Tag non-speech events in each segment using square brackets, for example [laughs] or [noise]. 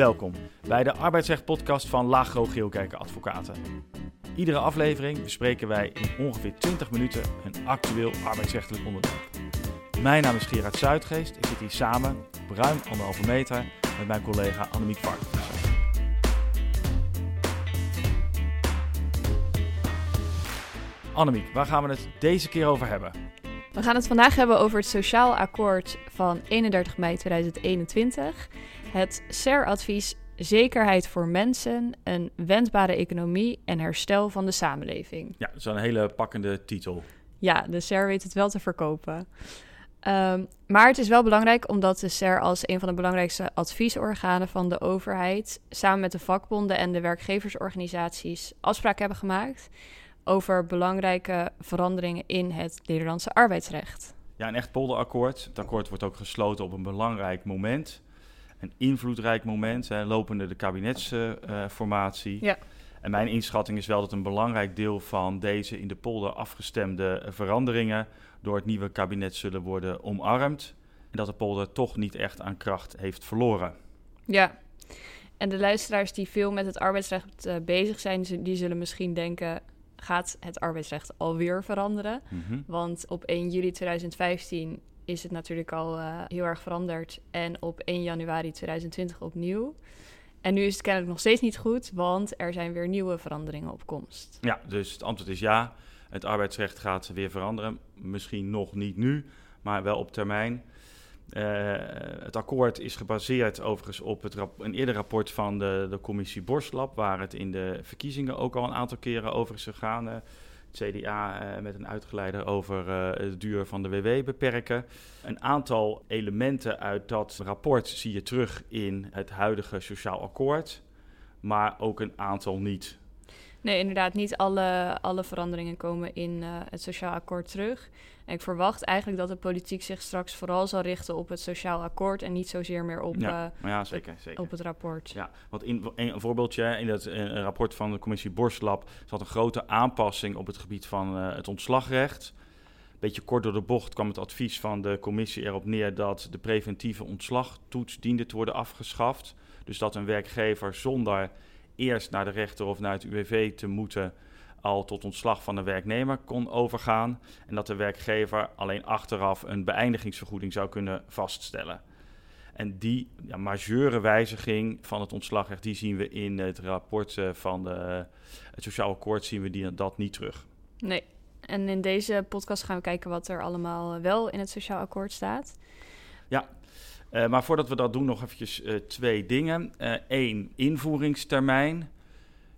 Welkom bij de arbeidsrecht-podcast van Lagro Geelkerken Advocaten. Iedere aflevering bespreken wij in ongeveer 20 minuten een actueel arbeidsrechtelijk onderwerp. Mijn naam is Gerard Zuidgeest. Ik zit hier samen op ruim anderhalve meter met mijn collega Annemiek Varkens. Annemiek, waar gaan we het deze keer over hebben? We gaan het vandaag hebben over het Sociaal Akkoord van 31 mei 2021. Het SER-advies Zekerheid voor mensen, een wendbare economie en herstel van de samenleving. Ja, dat is een hele pakkende titel. Ja, de SER weet het wel te verkopen. Um, maar het is wel belangrijk omdat de SER als een van de belangrijkste adviesorganen van de overheid samen met de vakbonden en de werkgeversorganisaties afspraken hebben gemaakt over belangrijke veranderingen in het Nederlandse arbeidsrecht. Ja, een echt polderakkoord. Het akkoord wordt ook gesloten op een belangrijk moment. Een invloedrijk moment, hè, lopende de kabinetsformatie. Uh, ja. En mijn inschatting is wel dat een belangrijk deel van deze in de polder afgestemde veranderingen door het nieuwe kabinet zullen worden omarmd. En dat de polder toch niet echt aan kracht heeft verloren. Ja, en de luisteraars die veel met het arbeidsrecht uh, bezig zijn, die zullen misschien denken: gaat het arbeidsrecht alweer veranderen. Mhm. Want op 1 juli 2015 is het natuurlijk al uh, heel erg veranderd. En op 1 januari 2020 opnieuw. En nu is het kennelijk nog steeds niet goed, want er zijn weer nieuwe veranderingen op komst. Ja, dus het antwoord is ja. Het arbeidsrecht gaat weer veranderen. Misschien nog niet nu, maar wel op termijn. Uh, het akkoord is gebaseerd overigens op het een eerder rapport van de, de commissie Borslab, waar het in de verkiezingen ook al een aantal keren over is gegaan. Uh, het CDA uh, met een uitgeleider over de duur van de WW beperken. Een aantal elementen uit dat rapport zie je terug in het huidige sociaal akkoord, maar ook een aantal niet. Nee, inderdaad, niet alle, alle veranderingen komen in het sociaal akkoord terug ik verwacht eigenlijk dat de politiek zich straks vooral zal richten op het sociaal akkoord en niet zozeer meer op, ja, uh, ja, zeker, zeker. op het rapport. Ja, want in, een voorbeeldje in het een rapport van de commissie Borstlab zat een grote aanpassing op het gebied van uh, het ontslagrecht. Beetje kort door de bocht kwam het advies van de commissie erop neer dat de preventieve ontslagtoets diende te worden afgeschaft. Dus dat een werkgever zonder eerst naar de rechter of naar het UWV te moeten al tot ontslag van de werknemer kon overgaan en dat de werkgever alleen achteraf een beëindigingsvergoeding zou kunnen vaststellen. En die ja, majeure wijziging van het ontslagrecht, die zien we in het rapport eh, van de, het Sociaal Akkoord, zien we die, dat niet terug. Nee, en in deze podcast gaan we kijken wat er allemaal wel in het Sociaal Akkoord staat. Ja, uh, maar voordat we dat doen, nog eventjes uh, twee dingen. Eén, invoeringstermijn.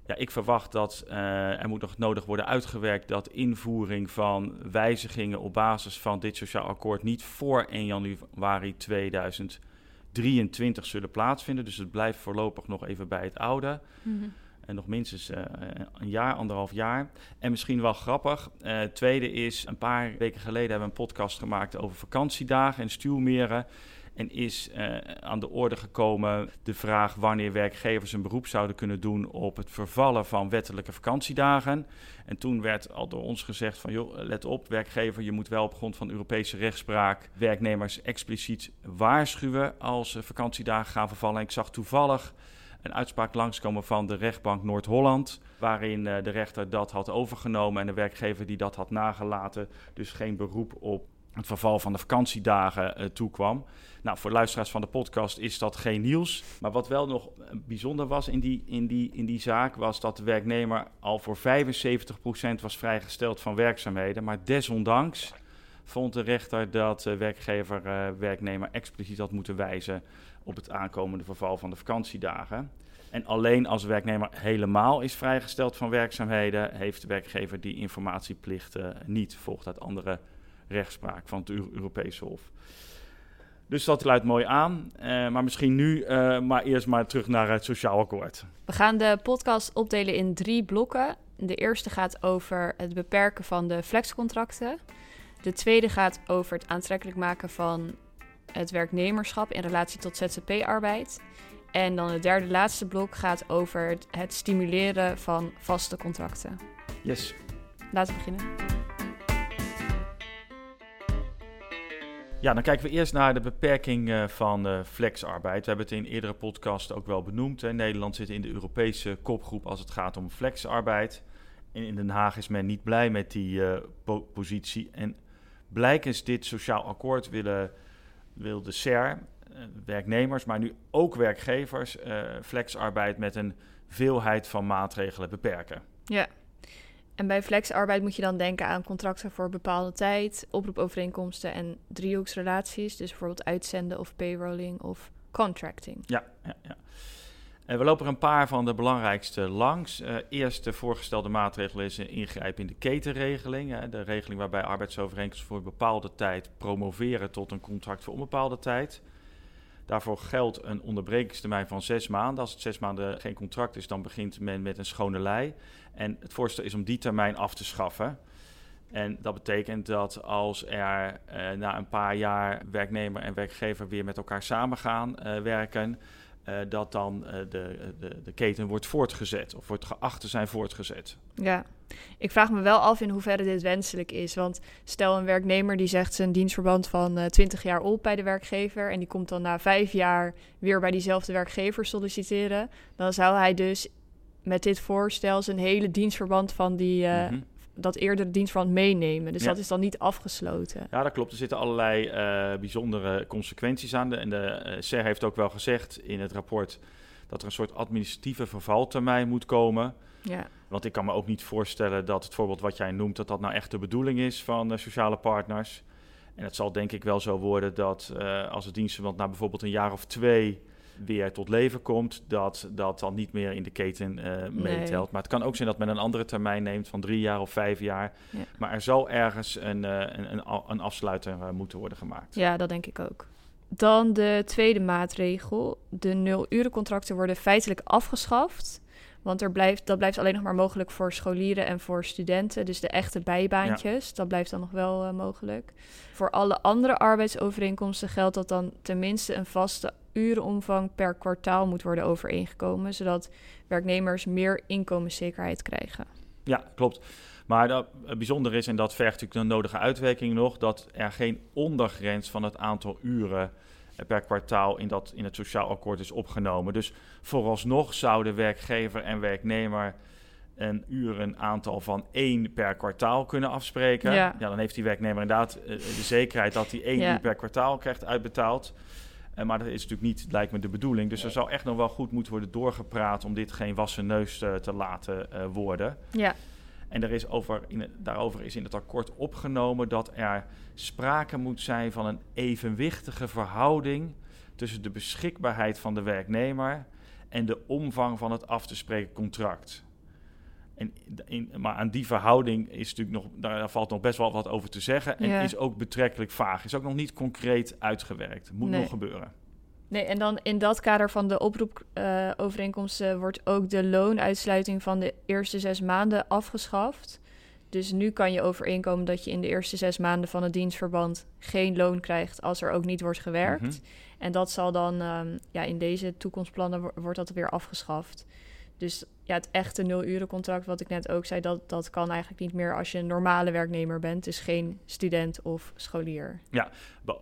Ja, ik verwacht dat uh, er moet nog nodig worden uitgewerkt dat invoering van wijzigingen op basis van dit sociaal akkoord niet voor 1 januari 2023 zullen plaatsvinden. Dus het blijft voorlopig nog even bij het oude. Mhm. En nog minstens uh, een jaar, anderhalf jaar. En misschien wel grappig. Uh, tweede is, een paar weken geleden hebben we een podcast gemaakt over vakantiedagen en stuwmeren. En is uh, aan de orde gekomen de vraag wanneer werkgevers een beroep zouden kunnen doen op het vervallen van wettelijke vakantiedagen. En toen werd al door ons gezegd van joh, let op werkgever, je moet wel op grond van Europese rechtspraak werknemers expliciet waarschuwen als vakantiedagen gaan vervallen. En ik zag toevallig een uitspraak langskomen van de rechtbank Noord-Holland, waarin uh, de rechter dat had overgenomen en de werkgever die dat had nagelaten, dus geen beroep op het verval van de vakantiedagen uh, toekwam. Nou, voor luisteraars van de podcast is dat geen nieuws. Maar wat wel nog bijzonder was in die, in die, in die zaak, was dat de werknemer al voor 75% was vrijgesteld van werkzaamheden. Maar desondanks vond de rechter dat de werkgever uh, werknemer expliciet had moeten wijzen op het aankomende verval van de vakantiedagen. En alleen als de werknemer helemaal is vrijgesteld van werkzaamheden, heeft de werkgever die informatieplicht uh, niet, volgt uit andere rechtspraak van het Europese Hof. Dus dat luidt mooi aan. Uh, maar misschien nu uh, maar eerst maar terug naar het sociaal akkoord. We gaan de podcast opdelen in drie blokken. De eerste gaat over het beperken van de flexcontracten. De tweede gaat over het aantrekkelijk maken van het werknemerschap in relatie tot ZZP-arbeid. En dan het derde laatste blok gaat over het stimuleren van vaste contracten. Yes. Laten we beginnen. Ja, dan kijken we eerst naar de beperking uh, van uh, flexarbeid. We hebben het in eerdere podcast ook wel benoemd. Nederland zit in de Europese kopgroep als het gaat om flexarbeid. In Den Haag is men niet blij met die po positie. En blijkens dit sociaal akkoord willen, wil de SER, werknemers, maar nu ook werkgevers, flexarbeid met een veelheid van maatregelen beperken. Ja, en bij flexarbeid moet je dan denken aan contracten voor bepaalde tijd, oproepovereenkomsten en driehoeksrelaties. Dus bijvoorbeeld uitzenden of payrolling of contracting. Ja, ja, ja. En we lopen er een paar van de belangrijkste langs. Uh, eerst de voorgestelde maatregel is een ingrijpen in de ketenregeling. Hè, de regeling waarbij arbeidsovereenkomsten voor een bepaalde tijd promoveren tot een contract voor onbepaalde tijd. Daarvoor geldt een onderbrekingstermijn van zes maanden. Als het zes maanden geen contract is, dan begint men met een schone lei. En het voorstel is om die termijn af te schaffen. En dat betekent dat als er uh, na een paar jaar werknemer en werkgever weer met elkaar samen gaan uh, werken, uh, dat dan de, de, de keten wordt voortgezet of wordt geacht te zijn voortgezet. Ja, ik vraag me wel af in hoeverre dit wenselijk is. Want stel een werknemer die zegt zijn dienstverband van uh, 20 jaar op bij de werkgever. En die komt dan na vijf jaar weer bij diezelfde werkgever solliciteren. Dan zou hij dus met dit voorstel zijn hele dienstverband van die, uh, mm-hmm. dat eerdere dienstverband meenemen. Dus dat is dan niet afgesloten. Ja, dat klopt. Er zitten allerlei uh, bijzondere consequenties aan. De, en de SER heeft ook wel gezegd in het rapport dat er een soort administratieve vervaltermijn moet komen. Ja. Want ik kan me ook niet voorstellen dat het voorbeeld wat jij noemt, dat dat nou echt de bedoeling is van de sociale partners. En het zal denk ik wel zo worden dat uh, als het dienstverband na bijvoorbeeld een jaar of twee weer tot leven komt, dat dat dan niet meer in de keten uh, meetelt. Maar het kan ook zijn dat men een andere termijn neemt van drie jaar of vijf jaar. Ja. Maar er zal ergens een, uh, een, een, een, afsluiter moeten worden gemaakt. Ja, dat denk ik ook. Dan de tweede maatregel. De nul-urencontracten worden feitelijk afgeschaft. Want er blijft, dat blijft alleen nog maar mogelijk voor scholieren en voor studenten. Dus de echte bijbaantjes, ja. dat blijft dan nog wel uh, mogelijk. Voor alle andere arbeidsovereenkomsten geldt dat dan tenminste een vaste urenomvang per kwartaal moet worden overeengekomen. Zodat werknemers meer inkomenszekerheid krijgen. Ja, klopt. Maar dat het bijzonder is, en dat vergt natuurlijk de nodige uitwerking nog, dat er geen ondergrens van het aantal uren per kwartaal in, dat, in het sociaal akkoord is opgenomen. Dus vooralsnog zouden werkgever en werknemer een urenaantal van één per kwartaal kunnen afspreken. Ja. ja dan heeft die werknemer inderdaad uh, de zekerheid dat hij één ja. uur per kwartaal krijgt uitbetaald. Uh, maar dat is natuurlijk niet, lijkt me, de bedoeling. Dus er zou echt nog wel goed moeten worden doorgepraat om dit geen wassen neus te laten worden. Ja. En er is over in daarover is in het akkoord opgenomen dat er sprake moet zijn van een evenwichtige verhouding tussen de beschikbaarheid van de werknemer en de omvang van het af te spreken contract. En in, maar aan die verhouding is natuurlijk nog, daar valt nog best wel wat over te zeggen. En ja. is ook betrekkelijk vaag. Is ook nog niet concreet uitgewerkt. Moet nee. nog gebeuren. Nee, en dan in dat kader van de oproepovereenkomsten uh, wordt ook de loonuitsluiting van de eerste zes maanden afgeschaft. Dus nu kan je overeenkomen dat je in de eerste zes maanden van het dienstverband geen loon krijgt als er ook niet wordt gewerkt. Mm -hmm. En dat zal dan um, ja, in deze toekomstplannen wordt dat weer afgeschaft. Dus ja, het echte nul-urencontract, wat ik net ook zei, dat, dat kan eigenlijk niet meer als je een normale werknemer bent. Dus geen student of scholier. Ja,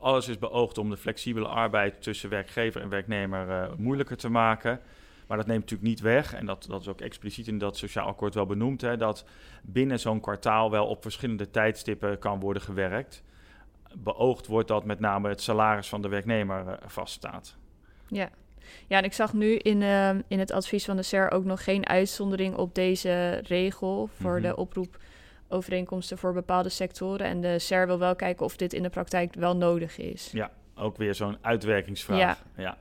alles is beoogd om de flexibele arbeid tussen werkgever en werknemer uh, moeilijker te maken. Maar dat neemt natuurlijk niet weg, en dat, dat is ook expliciet in dat sociaal akkoord wel benoemd, hè, dat binnen zo'n kwartaal wel op verschillende tijdstippen kan worden gewerkt. Beoogd wordt dat met name het salaris van de werknemer uh, vaststaat. Ja. Ja, en ik zag nu in, uh, in het advies van de SER ook nog geen uitzondering op deze regel voor mm-hmm. de oproepovereenkomsten voor bepaalde sectoren. En de SER wil wel kijken of dit in de praktijk wel nodig is. Ja, ook weer zo'n uitwerkingsvraag. Ja. ja.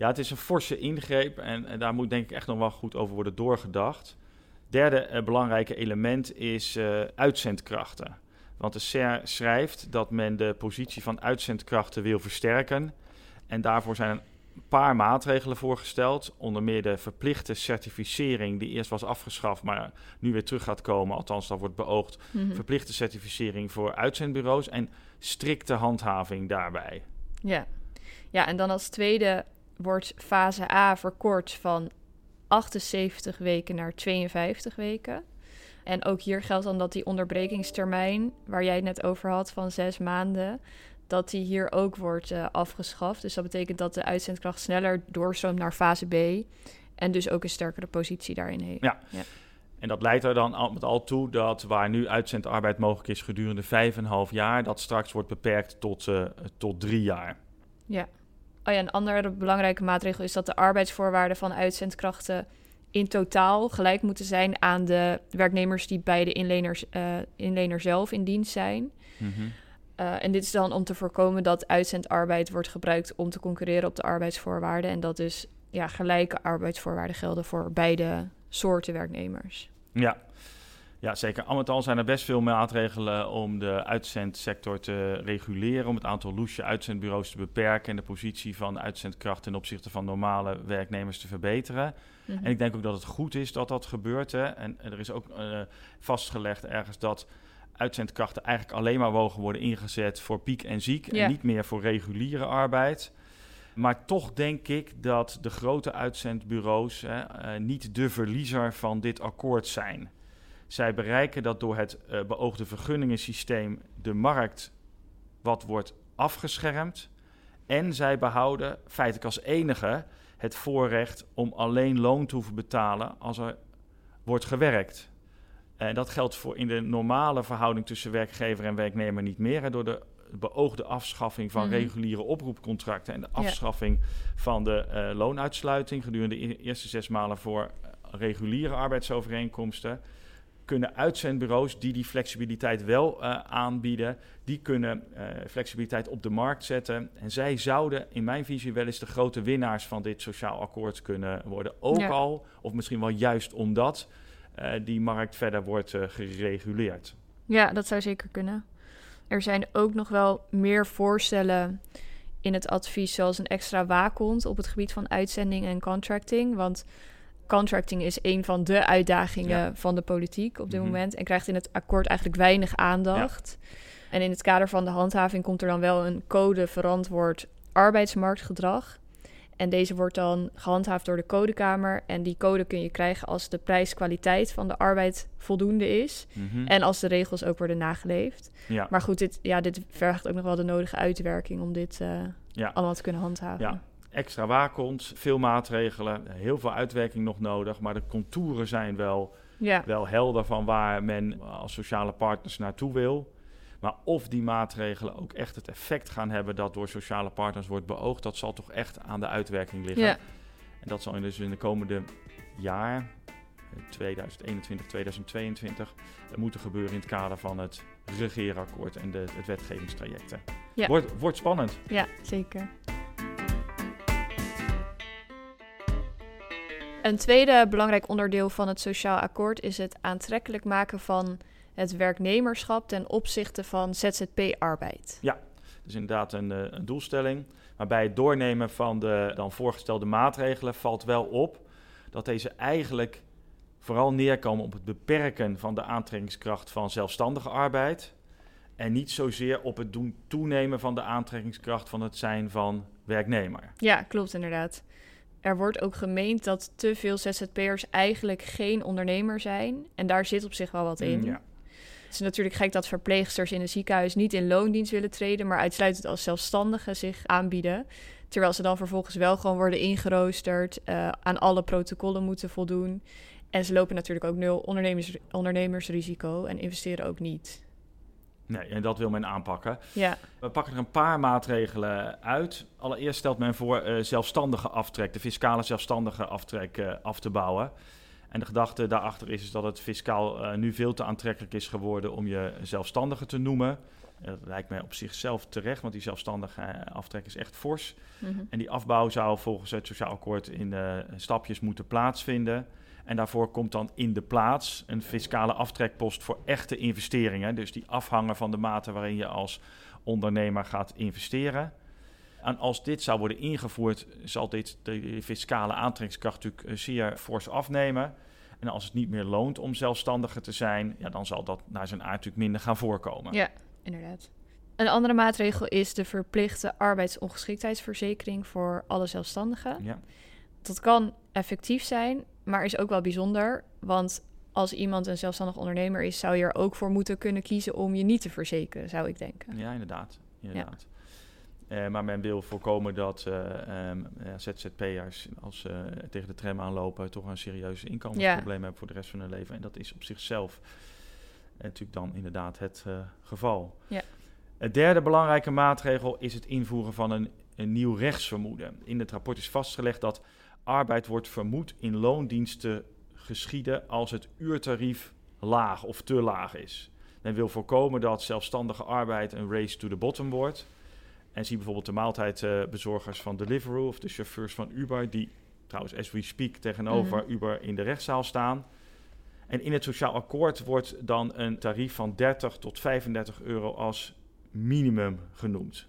Ja, het is een forse ingreep en, en, daar moet denk ik echt nog wel goed over worden doorgedacht. Derde uh, belangrijke element is uh, uitzendkrachten. Want de SER schrijft dat men de positie van uitzendkrachten wil versterken. En daarvoor zijn een paar maatregelen voorgesteld. Onder meer de verplichte certificering, die eerst was afgeschaft, maar nu weer terug gaat komen. Althans, dat wordt beoogd. Mm-hmm. Verplichte certificering voor uitzendbureaus en strikte handhaving daarbij. Ja. ja, en dan als tweede wordt fase A verkort van 78 weken naar 52 weken. En ook hier geldt dan dat die onderbrekingstermijn, waar jij het net over had, van zes maanden, dat die hier ook wordt uh, afgeschaft. Dus dat betekent dat de uitzendkracht sneller doorstroomt naar fase B. En dus ook een sterkere positie daarin heeft. Ja. ja. En dat leidt er dan al met al toe dat waar nu uitzendarbeid mogelijk is gedurende 5,5 jaar, dat straks wordt beperkt tot, uh, tot drie jaar. Ja. Oh ja, een andere belangrijke maatregel is dat de arbeidsvoorwaarden van uitzendkrachten in totaal gelijk moeten zijn aan de werknemers die bij de inleners, uh, inlener zelf in dienst zijn. Mm uh, en dit is dan om te voorkomen dat uitzendarbeid wordt gebruikt om te concurreren op de arbeidsvoorwaarden. En dat dus ja, gelijke arbeidsvoorwaarden gelden voor beide soorten werknemers. Ja. Ja, zeker. Al met al zijn er best veel maatregelen om de uitzendsector te reguleren, om het aantal loesje uitzendbureaus te beperken en de positie van uitzendkracht ten opzichte van normale werknemers te verbeteren. Mhm. En ik denk ook dat het goed is dat dat gebeurt. Hè. En, er is ook uh, vastgelegd ergens dat uitzendkrachten eigenlijk alleen maar mogen worden ingezet voor piek en ziek en niet meer voor reguliere arbeid. Maar toch denk ik dat de grote uitzendbureaus hè, uh, niet de verliezer van dit akkoord zijn. Zij bereiken dat door het uh, beoogde vergunningensysteem de markt wat wordt afgeschermd. En zij behouden feitelijk als enige het voorrecht om alleen loon te hoeven betalen als er wordt gewerkt. En dat geldt voor in de normale verhouding tussen werkgever en werknemer niet meer. door de beoogde afschaffing van mhm. reguliere oproepcontracten en de afschaffing van de uh, loonuitsluiting gedurende de eerste zes maanden voor uh, reguliere arbeidsovereenkomsten kunnen uitzendbureaus die die flexibiliteit wel uh, aanbieden, die kunnen flexibiliteit op de markt zetten. En zij zouden in mijn visie wel eens de grote winnaars van dit sociaal akkoord kunnen worden. Ook al, of misschien wel juist omdat, die markt verder wordt gereguleerd. Ja, dat zou zeker kunnen. Er zijn ook nog wel meer voorstellen in het advies, zoals een extra waakhond op het gebied van uitzending en contracting. Want contracting is een van de uitdagingen van de politiek op dit mhm. moment en krijgt in het akkoord eigenlijk weinig aandacht. En in het kader van de handhaving komt er dan wel een code verantwoord arbeidsmarktgedrag. En deze wordt dan gehandhaafd door de codekamer. En die code kun je krijgen als de prijskwaliteit van de arbeid voldoende is. Mhm. En als de regels ook worden nageleefd. Ja. Maar goed, dit, ja, dit vergt ook nog wel de nodige uitwerking om dit uh, ja. allemaal te kunnen handhaven. Ja. Extra waakhond, veel maatregelen, heel veel uitwerking nog nodig. Maar de contouren zijn wel, wel helder van waar men als sociale partners naartoe wil. Maar of die maatregelen ook echt het effect gaan hebben dat door sociale partners wordt beoogd, dat zal toch echt aan de uitwerking liggen. Ja. En dat zal dus in de komende jaar, 2021, 2022, moeten gebeuren in het kader van het regeerakkoord en de, het wetgevingstrajecten. Ja. Wordt, wordt spannend. Ja, zeker. Een tweede belangrijk onderdeel van het sociaal akkoord is het aantrekkelijk maken van het werknemerschap ten opzichte van ZZP-arbeid. Ja, dus inderdaad een, eh, een, doelstelling. Maar bij het doornemen van de dan voorgestelde maatregelen valt wel op dat deze eigenlijk vooral neerkomen op het beperken van de aantrekkingskracht van zelfstandige arbeid. En niet zozeer op het doen toenemen van de aantrekkingskracht van het zijn van werknemer. Ja, klopt inderdaad. Er wordt ook gemeend dat te veel ZZP'ers eigenlijk geen ondernemer zijn. En daar zit op zich wel wat in. Ja. Het is natuurlijk gek dat verpleegsters in een ziekenhuis niet in loondienst willen treden, maar uitsluitend als zelfstandigen zich aanbieden. Terwijl ze dan vervolgens wel gewoon worden ingeroosterd, uh, aan alle protocollen moeten voldoen. En ze lopen natuurlijk ook nul ondernemers, ondernemersrisico en investeren ook niet. Nee, en dat wil men aanpakken. Ja. We pakken er een paar maatregelen uit. Allereerst stelt men voor uh, zelfstandige aftrek, de fiscale zelfstandige aftrek uh, af te bouwen. En de gedachte daarachter is, is dat het fiscaal uh, nu veel te aantrekkelijk is geworden om je zelfstandige te noemen. Dat lijkt mij op zichzelf terecht, want die zelfstandige eh, aftrek is echt fors. Mm -hmm. En die afbouw zou volgens het Sociaal Akkoord in uh, stapjes moeten plaatsvinden. En daarvoor komt dan in de plaats een fiscale aftrekpost voor echte investeringen. Dus die afhangen van de mate waarin je als ondernemer gaat investeren. En als dit zou worden ingevoerd, zal dit de fiscale aantrekkingskracht natuurlijk zeer fors afnemen. En als het niet meer loont om zelfstandiger te zijn, ja, dan zal dat naar zijn aard natuurlijk minder gaan voorkomen. Ja, inderdaad. Een andere maatregel is de verplichte arbeidsongeschiktheidsverzekering voor alle zelfstandigen. Ja. Dat kan effectief zijn, maar is ook wel bijzonder. Want als iemand een zelfstandig ondernemer is, zou je er ook voor moeten kunnen kiezen om je niet te verzekeren, zou ik denken. Ja, inderdaad. inderdaad. Ja. Uh, maar men wil voorkomen dat uh, um, ja, ZZP'ers, als ze tegen de tram aanlopen, toch een serieus inkomensprobleem ja. hebben voor de rest van hun leven. En dat is op zichzelf natuurlijk dan inderdaad het geval. Ja. Het derde belangrijke maatregel is het invoeren van een, een nieuw rechtsvermoeden. In het rapport is vastgelegd dat arbeid wordt vermoed in loondiensten geschieden als het uurtarief laag of te laag is. Men wil voorkomen dat zelfstandige arbeid een race to the bottom wordt. En zie bijvoorbeeld de maaltijdbezorgers van Deliveroo of de chauffeurs van Uber, die trouwens as we speak tegenover mhm. Uber in de rechtszaal staan. En in het sociaal akkoord wordt dan een tarief van 30 tot 35 euro als minimum genoemd.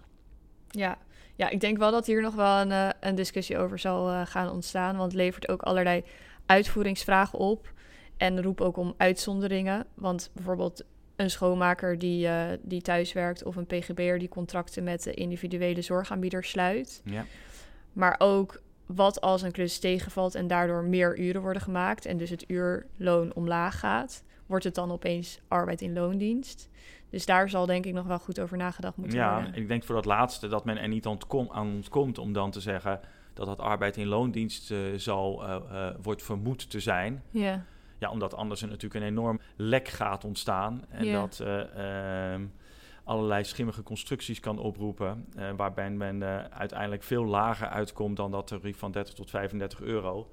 Ja, ja ik denk wel dat hier nog wel een, uh, een discussie over zal uh, gaan ontstaan. Want het levert ook allerlei uitvoeringsvragen op. En roep ook om uitzonderingen. Want bijvoorbeeld een schoonmaker die, uh, die thuis werkt of een PGB'er die contracten met de individuele zorgaanbieder sluit. Ja. Maar ook wat als een klus tegenvalt en daardoor meer uren worden gemaakt en dus het uurloon omlaag gaat, wordt het dan opeens arbeid in loondienst. Dus daar zal denk ik nog wel goed over nagedacht moeten worden. Ja, ik denk voor dat laatste dat men er niet ontkom, aan ontkomt om dan te zeggen dat dat arbeid in loondienst uh, zal, uh, uh, wordt vermoed te zijn. Ja. Ja, omdat anders er natuurlijk een enorm lek gaat ontstaan. En dat uh, allerlei schimmige constructies kan oproepen. Uh, waarbij men uh, uiteindelijk veel lager uitkomt dan dat tarief van 30 tot 35 euro.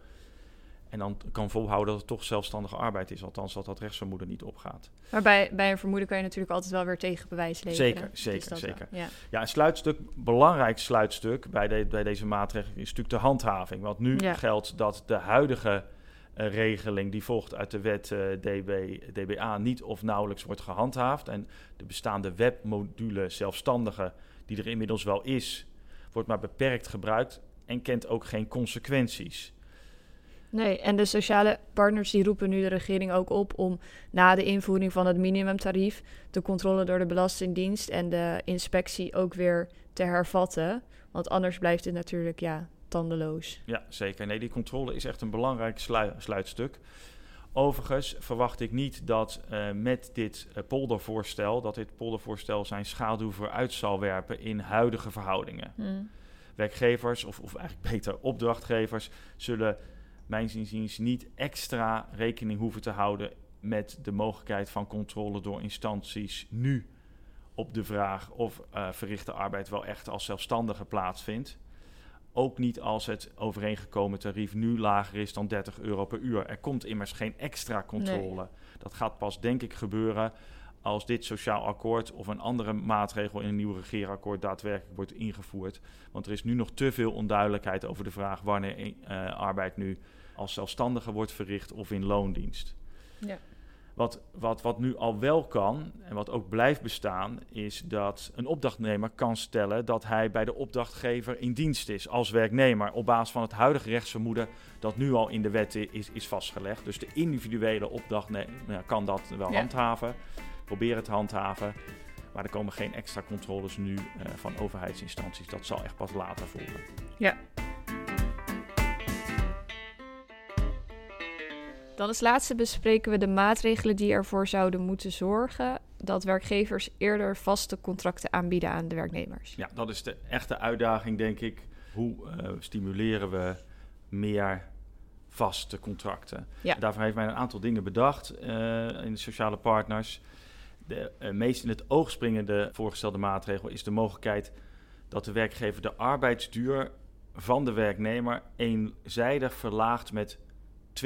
En dan kan volhouden dat het toch zelfstandige arbeid is. Althans, dat dat rechtsvermoeden niet opgaat. Maar bij, bij een vermoeden kan je natuurlijk altijd wel weer tegenbewijs leveren. Zeker, zeker, zeker. ja. ja, een sluitstuk, belangrijk sluitstuk bij, de, bij deze maatregelen is natuurlijk de handhaving. Want nu geldt dat de huidige regeling die volgt uit de wet uh, eh, DB, DBA niet of nauwelijks wordt gehandhaafd. En de bestaande webmodule zelfstandige, die er inmiddels wel is, wordt maar beperkt gebruikt en kent ook geen consequenties. Nee, en de sociale partners die roepen nu de regering ook op om na de invoering van het minimumtarief de controle door de Belastingdienst en de inspectie ook weer te hervatten. Want anders blijft het natuurlijk ja, tandeloos. Ja, zeker. Nee, die controle is echt een belangrijk sluitstuk. Overigens verwacht ik niet dat uh, met dit uh, poldervoorstel, dat dit poldervoorstel zijn schaduw vooruit zal werpen in huidige verhoudingen. Hmm. Werkgevers, of, of eigenlijk beter opdrachtgevers, zullen mijn inziens niet extra rekening hoeven te houden met de mogelijkheid van controle door instanties nu op de vraag of uh, verrichte arbeid wel echt als zelfstandige plaatsvindt. Ook niet als het overeengekomen tarief nu lager is dan 30 euro per uur. Er komt immers geen extra controle. Dat gaat pas, denk ik, gebeuren als dit sociaal akkoord of een andere maatregel in een nieuw regeerakkoord daadwerkelijk wordt ingevoerd. Want er is nu nog te veel onduidelijkheid over de vraag wanneer uh, arbeid nu als zelfstandige wordt verricht of in loondienst. Ja. Wat, wat, wat nu al wel kan en wat ook blijft bestaan, is dat een opdrachtnemer kan stellen dat hij bij de opdrachtgever in dienst is als werknemer. Op basis van het huidige rechtsvermoeden dat nu al in de wet is, is vastgelegd. Dus de individuele opdrachtnemer kan dat wel handhaven, proberen het handhaven. Maar er komen geen extra controles nu uh, van overheidsinstanties. Dat zal echt pas later volgen. Ja, Dan als laatste bespreken we de maatregelen die ervoor zouden moeten zorgen dat werkgevers eerder vaste contracten aanbieden aan de werknemers. Ja, dat is de echte uitdaging, denk ik. Hoe uh, stimuleren we meer vaste contracten? Ja. Daarvoor heeft men een aantal dingen bedacht uh, in de sociale partners. De uh, meest in het oog springende voorgestelde maatregel is de mogelijkheid dat de werkgever de arbeidsduur van de werknemer eenzijdig verlaagt met 20%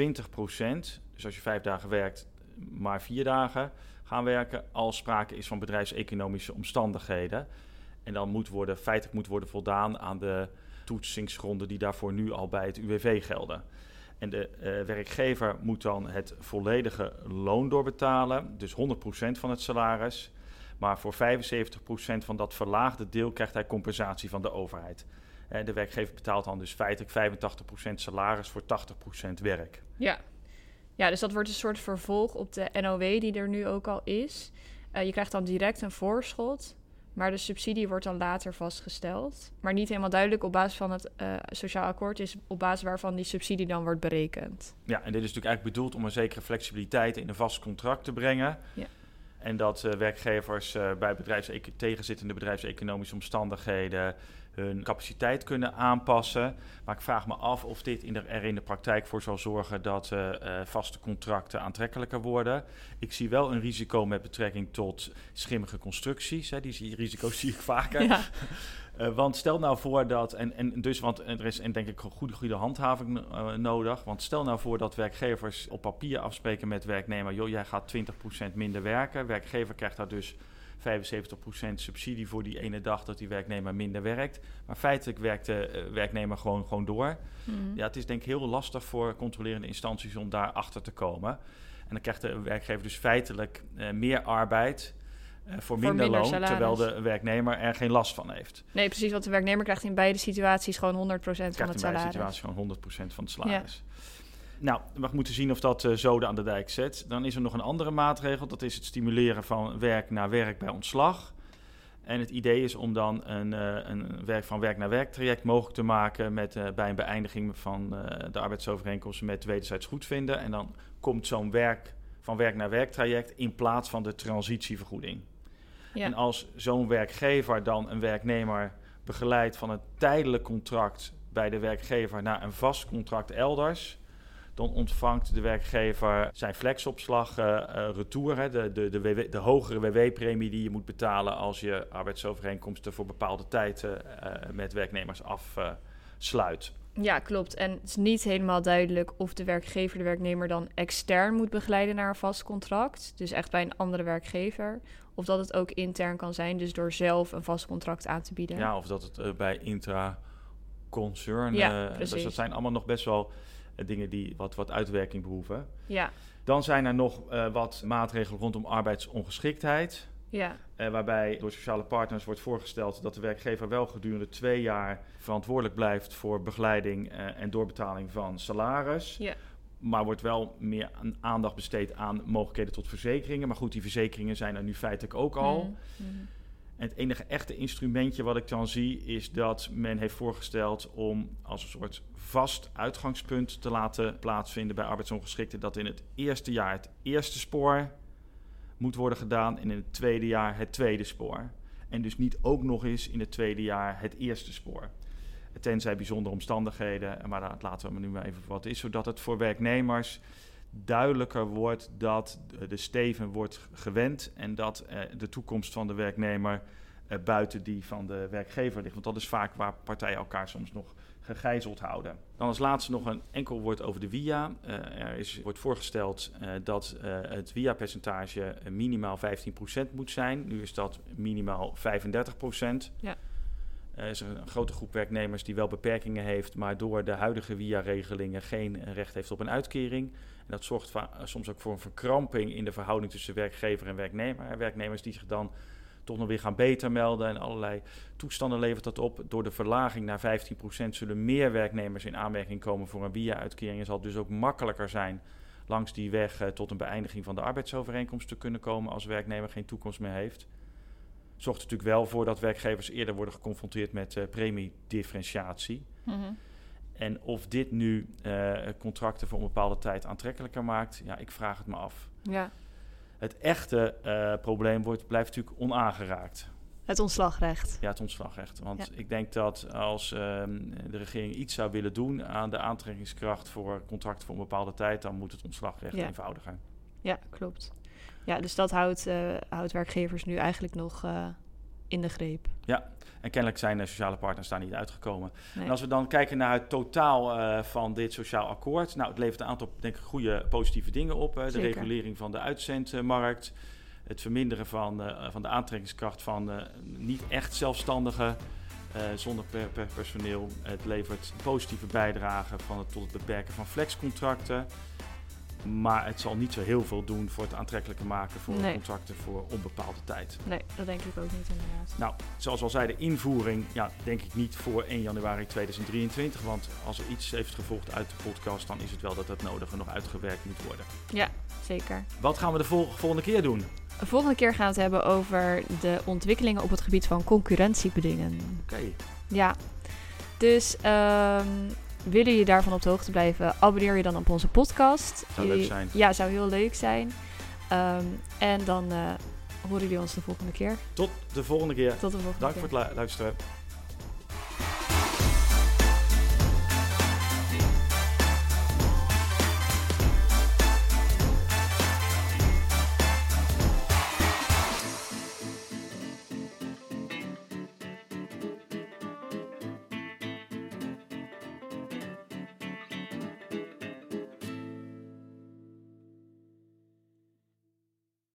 Dus als je vijf dagen werkt, maar vier dagen gaan werken als sprake is van bedrijfseconomische omstandigheden. En dan moet worden, feitelijk moet worden voldaan aan de toetsingsgronden die daarvoor nu al bij het UWV gelden. En de uh, werkgever moet dan het volledige loon doorbetalen, dus 100% van het salaris. Maar voor 75% van dat verlaagde deel krijgt hij compensatie van de overheid. Uh, de werkgever betaalt dan dus feitelijk 85% salaris voor 80% werk. Ja. ja, dus dat wordt een soort vervolg op de NOW die er nu ook al is. Uh, je krijgt dan direct een voorschot, maar de subsidie wordt dan later vastgesteld. Maar niet helemaal duidelijk op basis van het uh, sociaal akkoord is op basis waarvan die subsidie dan wordt berekend. Ja, en dit is natuurlijk eigenlijk bedoeld om een zekere flexibiliteit in een vast contract te brengen. Ja. En dat werkgevers bij bedrijfs tegenzittende bedrijfseconomische omstandigheden hun capaciteit kunnen aanpassen. Maar ik vraag me af of dit in de, er in de praktijk voor zal zorgen dat uh, vaste contracten aantrekkelijker worden. Ik zie wel een risico met betrekking tot schimmige constructies. Hè. Die risico's zie ik vaker. Ja. [laughs] Uh, want stel nou voor dat, en, en dus, want er is en denk ik een goede, goede handhaving uh, nodig. Want stel nou voor dat werkgevers op papier afspreken met werknemer: joh, jij gaat 20% minder werken. Werkgever krijgt daar dus 75% subsidie voor die ene dag dat die werknemer minder werkt. Maar feitelijk werkt de uh, werknemer gewoon, gewoon door. Mm. Ja, het is denk ik heel lastig voor controlerende instanties om daar achter te komen. En dan krijgt de werkgever dus feitelijk uh, meer arbeid. Uh, voor, voor, minder, minder loon, salaris. terwijl de werknemer er geen last van heeft. Nee, precies, want de werknemer krijgt in beide situaties gewoon 100% van het salaris. in beide situaties gewoon 100% van het salaris. Ja. Nou, we moeten zien of dat uh, zoden aan de dijk zet. Dan is er nog een andere maatregel. Dat is het stimuleren van werk naar werk bij ontslag. En het idee is om dan een, uh, een werk van werk naar werk traject mogelijk te maken met, uh, bij een beëindiging van de arbeidsovereenkomsten met wederzijds goedvinden. En dan komt zo'n werk van werk naar werk traject in plaats van de transitievergoeding. En als zo'n werkgever dan een werknemer begeleidt van een tijdelijk contract bij de werkgever naar een vast contract elders, dan ontvangt de werkgever zijn flexopslag uh, retour. Hè, de, de, de, de hogere WW-premie die je moet betalen als je arbeidsovereenkomsten voor bepaalde tijd uh, met werknemers afsluit. Ja, klopt. En het is niet helemaal duidelijk of de werkgever de werknemer dan extern moet begeleiden naar een vast contract. Dus echt bij een andere werkgever. Of dat het ook intern kan zijn, dus door zelf een vast contract aan te bieden. Ja, of dat het bij intra-concern. Ja, dus dat zijn allemaal nog best wel eh, dingen die wat, wat uitwerking behoeven. Ja. Dan zijn er nog wat maatregelen rondom arbeidsongeschiktheid. Ja. Uh, waarbij door sociale partners wordt voorgesteld dat de werkgever wel gedurende twee jaar verantwoordelijk blijft voor begeleiding uh, en doorbetaling van salaris. Ja. Maar wordt wel meer aandacht besteed aan mogelijkheden tot verzekeringen. Maar goed, die verzekeringen zijn er nu feitelijk ook al. Mm -hmm. En het enige echte instrumentje wat ik dan zie is dat men heeft voorgesteld om als een soort vast uitgangspunt te laten plaatsvinden bij arbeidsongeschikten dat in het eerste jaar het eerste spoor moet worden gedaan en in het tweede jaar het tweede spoor. En dus niet ook nog eens in het tweede jaar het eerste spoor. Tenzij bijzondere omstandigheden, maar dat laten we nu maar even wat is, zodat het voor werknemers duidelijker wordt dat de steven wordt gewend en dat eh, de toekomst van de werknemer eh, buiten die van de werkgever ligt. Want dat is vaak waar partijen elkaar soms nog gegijzeld houden. Dan als laatste nog een enkel woord over de WIA. Uh, er is, wordt voorgesteld uh, dat uh, het WIA-percentage minimaal 15% moet zijn. Nu is dat minimaal 35%. Ja. Er is een grote groep werknemers die wel beperkingen heeft, maar door de huidige WIA-regelingen geen recht heeft op een uitkering. En dat zorgt soms ook voor een verkramping in de verhouding tussen werkgever en werknemer. Werknemers die zich dan toch nog weer gaan beter melden en allerlei toestanden levert dat op. Door de verlaging naar 15% zullen meer werknemers in aanmerking komen voor een via-uitkering. Het zal dus ook makkelijker zijn langs die weg uh, tot een beëindiging van de arbeidsovereenkomst te kunnen komen als werknemer geen toekomst meer heeft. Zorgt natuurlijk wel voor dat werkgevers eerder worden geconfronteerd met uh, premiedifferentiatie. Mm En of dit nu uh, contracten voor een bepaalde tijd aantrekkelijker maakt, ja, ik vraag het me af. Ja het echte uh, probleem wordt, blijft natuurlijk onaangeraakt. Het ontslagrecht. Ja, het ontslagrecht. Want ik denk dat als uh, de regering iets zou willen doen aan de aantrekkingskracht voor contracten voor een bepaalde tijd, dan moet het ontslagrecht ja. eenvoudiger. Ja, klopt. Ja, dus dat houdt, uh, houdt werkgevers nu eigenlijk nog uh, in de greep. Ja, en kennelijk zijn de sociale partners daar niet uitgekomen. En als we dan kijken naar het totaal uh, van dit sociaal akkoord. Nou, het levert een aantal, denk ik, goede positieve dingen op. De regulering van de uitzendmarkt. Het verminderen van, uh, van de aantrekkingskracht van niet echt zelfstandigen. zonder per, per personeel. Het levert positieve bijdrage van het, tot het beperken van flexcontracten. Maar het zal niet zo heel veel doen voor het aantrekkelijker maken voor nee. contracten voor onbepaalde tijd. Nee, dat denk ik ook niet inderdaad. Nou, zoals we al zeiden, invoering, ja, denk ik niet voor 1 januari 2023. Want als er iets heeft gevolgd uit de podcast, dan is het wel dat het nodige nog uitgewerkt moet worden. Ja, zeker. Wat gaan we de vol volgende keer doen? De volgende keer gaan we het hebben over de ontwikkelingen op het gebied van concurrentiebedingen. Oké. Okay. Ja, dus um, Willen je daarvan op de hoogte blijven, abonneer je dan op onze podcast. Zou leuk zijn. Ja, zou heel leuk zijn. Um, en dan uh, horen jullie ons de volgende keer. Tot de volgende keer. Tot de volgende Dank keer. voor het luisteren.